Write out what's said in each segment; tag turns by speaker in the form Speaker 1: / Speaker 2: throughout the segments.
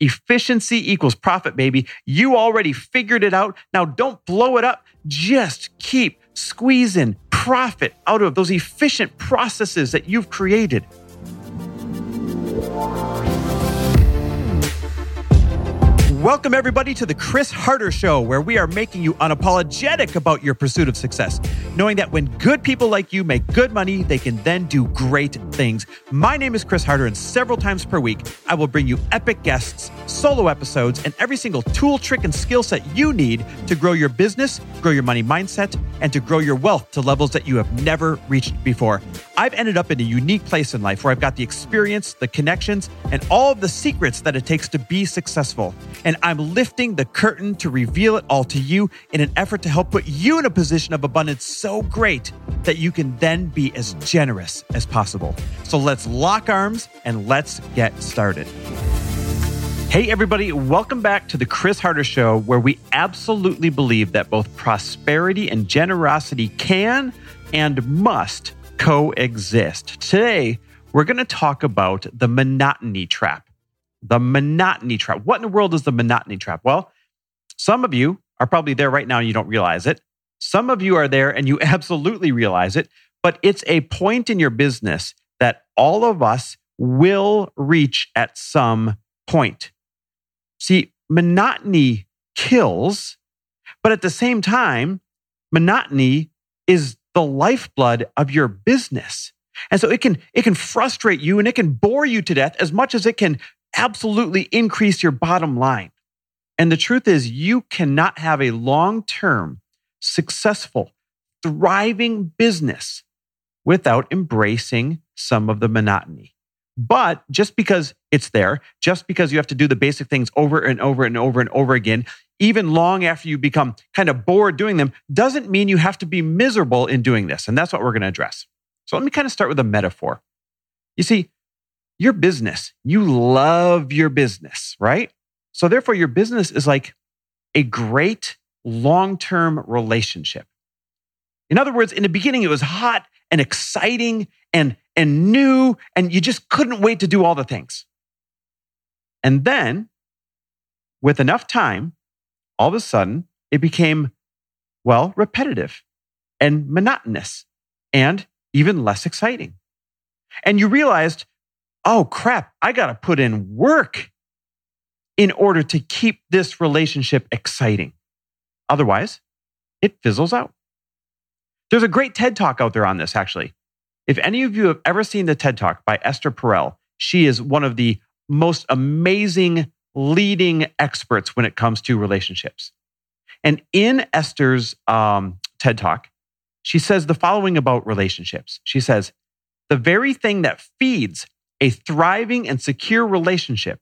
Speaker 1: Efficiency equals profit, baby. You already figured it out. Now don't blow it up. Just keep squeezing profit out of those efficient processes that you've created. Welcome, everybody, to the Chris Harder Show, where we are making you unapologetic about your pursuit of success, knowing that when good people like you make good money, they can then do great things. My name is Chris Harder, and several times per week, I will bring you epic guests, solo episodes, and every single tool, trick, and skill set you need to grow your business, grow your money mindset, and to grow your wealth to levels that you have never reached before. I've ended up in a unique place in life where I've got the experience, the connections, and all of the secrets that it takes to be successful. And I'm lifting the curtain to reveal it all to you in an effort to help put you in a position of abundance so great that you can then be as generous as possible. So let's lock arms and let's get started. Hey, everybody, welcome back to the Chris Harder Show, where we absolutely believe that both prosperity and generosity can and must coexist. Today, we're going to talk about the monotony trap. The monotony trap. What in the world is the monotony trap? Well, some of you are probably there right now and you don't realize it. Some of you are there and you absolutely realize it, but it's a point in your business that all of us will reach at some point. See, monotony kills, but at the same time, monotony is the lifeblood of your business. And so it can it can frustrate you and it can bore you to death as much as it can absolutely increase your bottom line. And the truth is you cannot have a long-term successful thriving business without embracing some of the monotony. But just because it's there, just because you have to do the basic things over and over and over and over again, even long after you become kind of bored doing them, doesn't mean you have to be miserable in doing this. And that's what we're going to address. So let me kind of start with a metaphor. You see, your business, you love your business, right? So therefore, your business is like a great long term relationship. In other words, in the beginning, it was hot and exciting and, and new, and you just couldn't wait to do all the things. And then, with enough time, all of a sudden, it became, well, repetitive and monotonous and even less exciting. And you realized, oh crap, I got to put in work in order to keep this relationship exciting. Otherwise, it fizzles out. There's a great TED talk out there on this, actually. If any of you have ever seen the TED talk by Esther Perel, she is one of the most amazing leading experts when it comes to relationships. And in Esther's um, TED talk, she says the following about relationships. She says, the very thing that feeds a thriving and secure relationship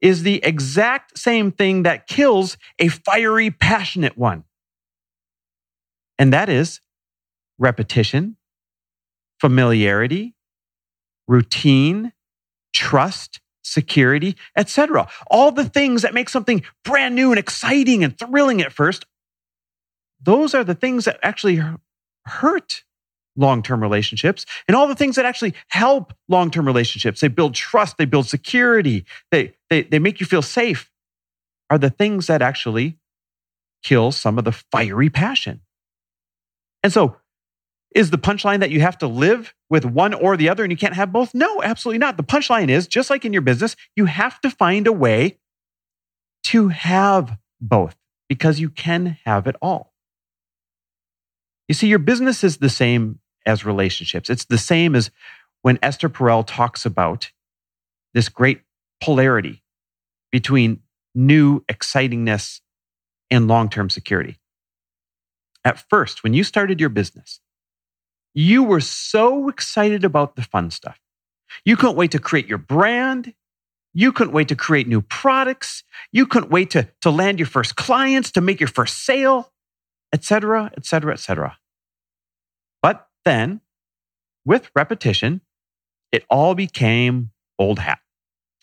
Speaker 1: is the exact same thing that kills a fiery, passionate one. And that is repetition, familiarity, routine, trust, security, etc. All the things that make something brand new and exciting and thrilling at first, those are the things that actually hurt long-term relationships and all the things that actually help long-term relationships. They build trust, they build security, they, they, they make you feel safe are the things that actually kill some of the fiery passion. And so is the punchline that you have to live with one or the other and you can't have both? No, absolutely not. The punchline is just like in your business, you have to find a way to have both because you can have it all. You see, your business is the same as relationships. It's the same as when Esther Perel talks about this great polarity between new excitingness and long term security. At first, when you started your business, you were so excited about the fun stuff. You couldn't wait to create your brand. You couldn't wait to create new products. You couldn't wait to, to land your first clients, to make your first sale, etc., etc., etc. But then, with repetition, it all became old hat.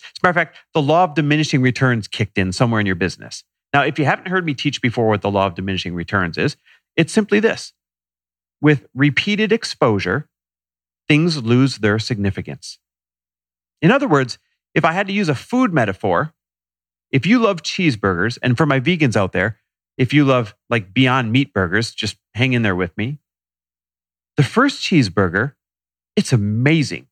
Speaker 1: As a matter of fact, the law of diminishing returns kicked in somewhere in your business. Now, if you haven't heard me teach before what the law of diminishing returns is, it's simply this with repeated exposure, things lose their significance. In other words, if I had to use a food metaphor, if you love cheeseburgers, and for my vegans out there, if you love like Beyond Meat burgers, just hang in there with me. The first cheeseburger, it's amazing,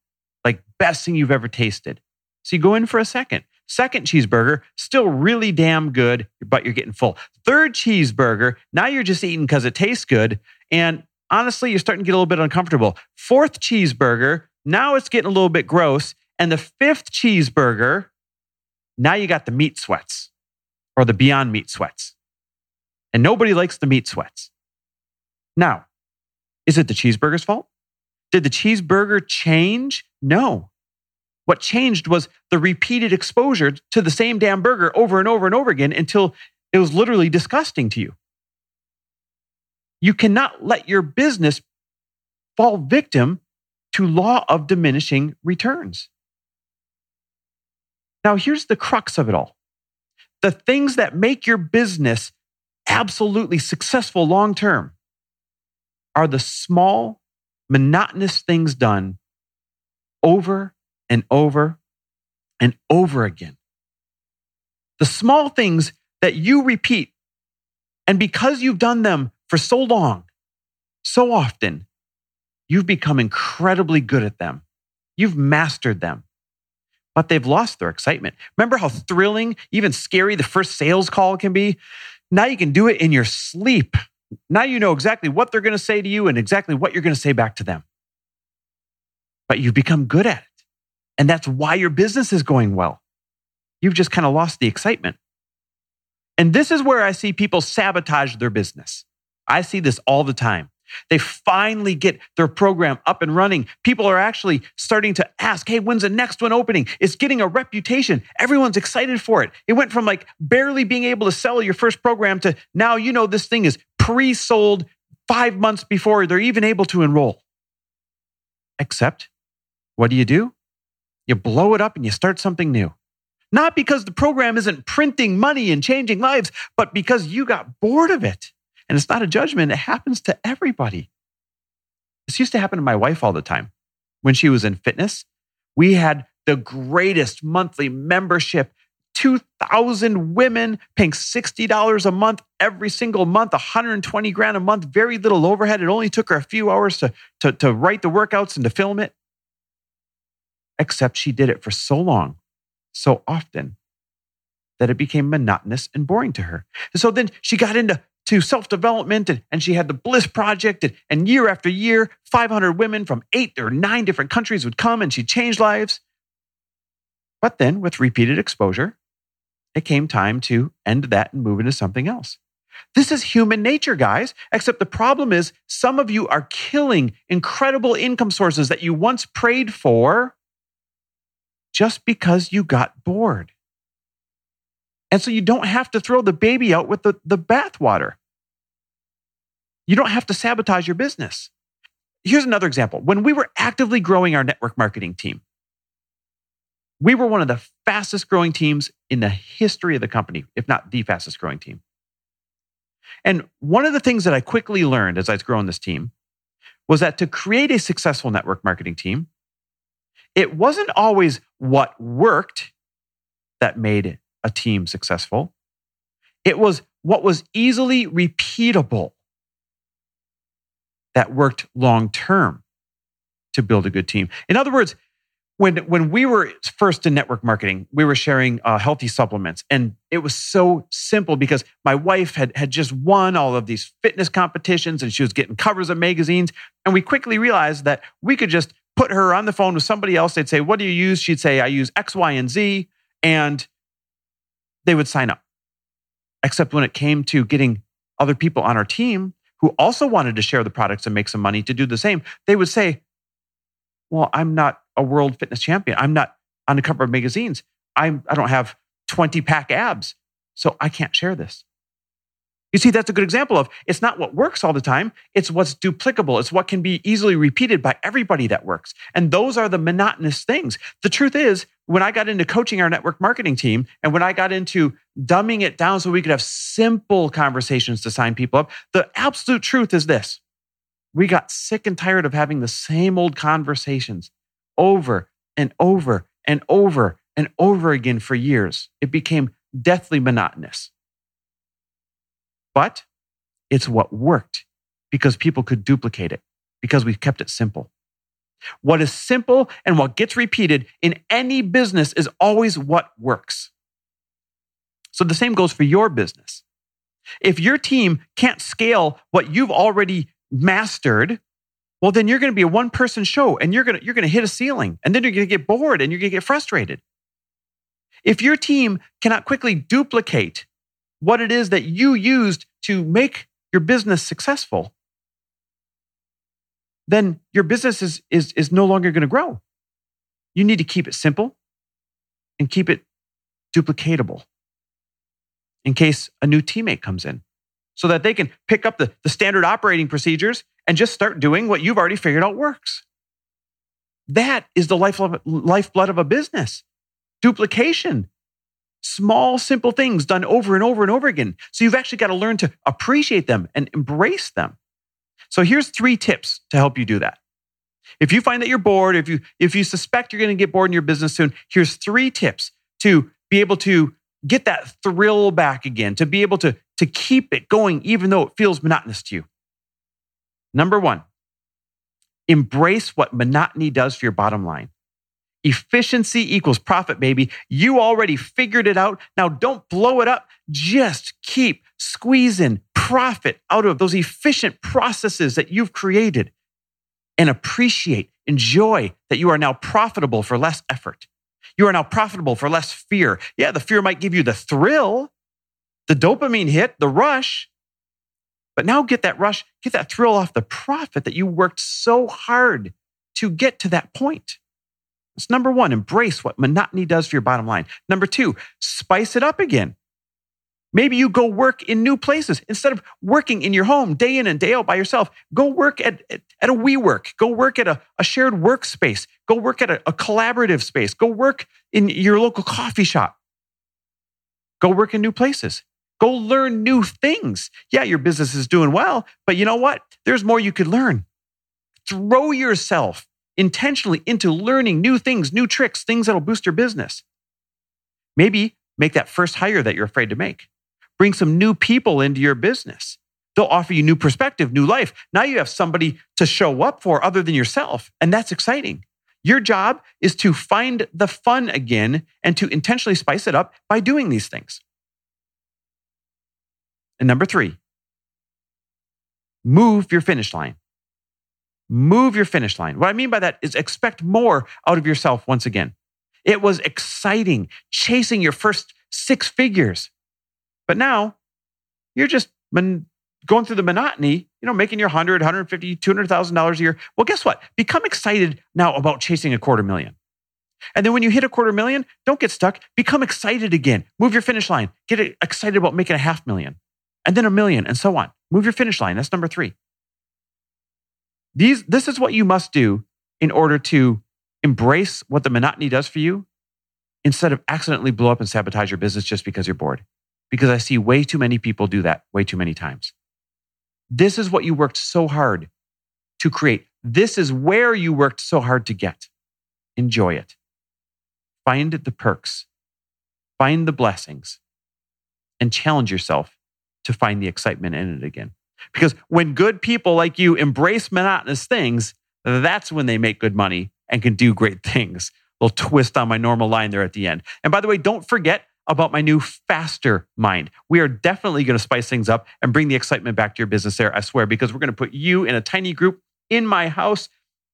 Speaker 1: like best thing you've ever tasted. So you go in for a second. Second cheeseburger, still really damn good, but you're getting full. Third cheeseburger, now you're just eating because it tastes good. And honestly, you're starting to get a little bit uncomfortable. Fourth cheeseburger, now it's getting a little bit gross. And the fifth cheeseburger, now you got the meat sweats or the beyond meat sweats. And nobody likes the meat sweats. Now, is it the cheeseburger's fault? Did the cheeseburger change? No. What changed was the repeated exposure to the same damn burger over and over and over again until it was literally disgusting to you. You cannot let your business fall victim to law of diminishing returns. Now, here's the crux of it all. The things that make your business absolutely successful long term are the small, monotonous things done over and over and over again. The small things that you repeat. And because you've done them for so long, so often, you've become incredibly good at them. You've mastered them, but they've lost their excitement. Remember how thrilling, even scary the first sales call can be? Now you can do it in your sleep. Now you know exactly what they're going to say to you and exactly what you're going to say back to them. But you've become good at it. And that's why your business is going well. You've just kind of lost the excitement. And this is where I see people sabotage their business. I see this all the time. They finally get their program up and running. People are actually starting to ask, hey, when's the next one opening? It's getting a reputation. Everyone's excited for it. It went from like barely being able to sell your first program to now you know this thing is pre sold five months before they're even able to enroll. Except, what do you do? You blow it up and you start something new. Not because the program isn't printing money and changing lives, but because you got bored of it. And it's not a judgment, it happens to everybody. This used to happen to my wife all the time. When she was in fitness, we had the greatest monthly membership 2,000 women paying $60 a month every single month, 120 grand a month, very little overhead. It only took her a few hours to, to, to write the workouts and to film it except she did it for so long, so often, that it became monotonous and boring to her. And so then she got into to self-development and, and she had the bliss project and, and year after year 500 women from eight or nine different countries would come and she changed lives but then with repeated exposure it came time to end that and move into something else this is human nature, guys. Except the problem is some of you are killing incredible income sources that you once prayed for just because you got bored. And so you don't have to throw the baby out with the, the bathwater. You don't have to sabotage your business. Here's another example. When we were actively growing our network marketing team, we were one of the fastest growing teams in the history of the company, if not the fastest growing team. And one of the things that I quickly learned as I was growing this team was that to create a successful network marketing team, it wasn't always what worked that made a team successful. It was what was easily repeatable that worked long term to build a good team. In other words, when when we were first in network marketing, we were sharing uh, healthy supplements, and it was so simple because my wife had had just won all of these fitness competitions, and she was getting covers of magazines, and we quickly realized that we could just put her on the phone with somebody else. They'd say, What do you use? She'd say, I use X, Y, and Z. And they would sign up. Except when it came to getting other people on our team who also wanted to share the products and make some money to do the same, they would say, Well, I'm not a world fitness champion. I'm not on the cover of magazines. I'm, I don't have 20 pack abs. So I can't share this. You see, that's a good example of it's not what works all the time, it's what's duplicable. It's what can be easily repeated by everybody that works. And those are the monotonous things. The truth is, when I got into coaching our network marketing team and when I got into dumbing it down so we could have simple conversations to sign people up, the absolute truth is this we got sick and tired of having the same old conversations over and over and over and over again for years. It became deathly monotonous. But it's what worked because people could duplicate it because we've kept it simple. What is simple and what gets repeated in any business is always what works. So the same goes for your business. If your team can't scale what you've already mastered, well, then you're going to be a one person show and you're going to, you're going to hit a ceiling and then you're going to get bored and you're going to get frustrated. If your team cannot quickly duplicate what it is that you used to make your business successful, then your business is, is, is no longer going to grow. You need to keep it simple and keep it duplicatable in case a new teammate comes in so that they can pick up the, the standard operating procedures and just start doing what you've already figured out works. That is the lifeblood of a business duplication. Small, simple things done over and over and over again. So you've actually got to learn to appreciate them and embrace them. So here's three tips to help you do that. If you find that you're bored, if you if you suspect you're going to get bored in your business soon, here's three tips to be able to get that thrill back again, to be able to, to keep it going even though it feels monotonous to you. Number one, embrace what monotony does for your bottom line. Efficiency equals profit, baby. You already figured it out. Now don't blow it up. Just keep squeezing profit out of those efficient processes that you've created and appreciate, enjoy that you are now profitable for less effort. You are now profitable for less fear. Yeah, the fear might give you the thrill, the dopamine hit, the rush. But now get that rush, get that thrill off the profit that you worked so hard to get to that point. That's number one, embrace what monotony does for your bottom line. Number two, spice it up again. Maybe you go work in new places instead of working in your home day in and day out by yourself. Go work at, at, a WeWork. Go work at a, a shared workspace. Go work at a, a collaborative space. Go work in your local coffee shop. Go work in new places. Go learn new things. Yeah, your business is doing well, but you know what? There's more you could learn. Throw yourself intentionally into learning new things, new tricks, things that'll boost your business. Maybe make that first hire that you're afraid to make. Bring some new people into your business. They'll offer you new perspective, new life. Now you have somebody to show up for other than yourself. And that's exciting. Your job is to find the fun again and to intentionally spice it up by doing these things. And number three, move your finish line. Move your finish line. What I mean by that is expect more out of yourself once again. It was exciting chasing your first six figures. But now you're just mon- going through the monotony, you know, making your 100, 150, $200,000 a year. Well, guess what? Become excited now about chasing a quarter million. And then when you hit a quarter million, don't get stuck. Become excited again. Move your finish line. Get excited about making a half million and then a million and so on. Move your finish line. That's number three. These, this is what you must do in order to embrace what the monotony does for you instead of accidentally blow up and sabotage your business just because you're bored because I see way too many people do that way too many times. This is what you worked so hard to create. This is where you worked so hard to get. Enjoy it. Find the perks, find the blessings, and challenge yourself to find the excitement in it again. Because when good people like you embrace monotonous things, that's when they make good money and can do great things. Little twist on my normal line there at the end. And by the way, don't forget about my new Fastermind. We are definitely going to spice things up and bring the excitement back to your business there, I swear, because we're going to put you in a tiny group in my house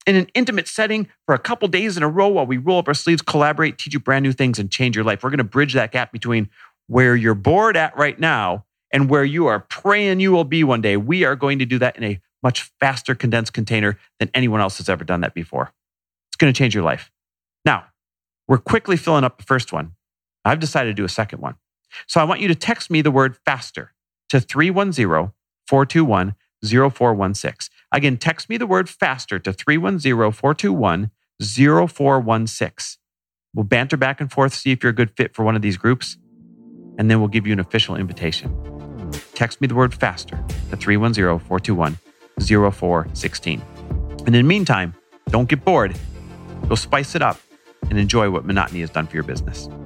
Speaker 1: in an intimate setting for a couple days in a row while we roll up our sleeves, collaborate, teach you brand new things, and change your life. We're going to bridge that gap between where you're bored at right now and where you are praying you will be one day. We are going to do that in a much faster condensed container than anyone else has ever done that before. It's going to change your life. Now, we're quickly filling up the first one. I've decided to do a second one. So I want you to text me the word faster to 310 421 0416. Again, text me the word faster to 310 421 0416. We'll banter back and forth, see if you're a good fit for one of these groups, and then we'll give you an official invitation. Text me the word faster to 310 421 0416. And in the meantime, don't get bored. Go spice it up and enjoy what monotony has done for your business.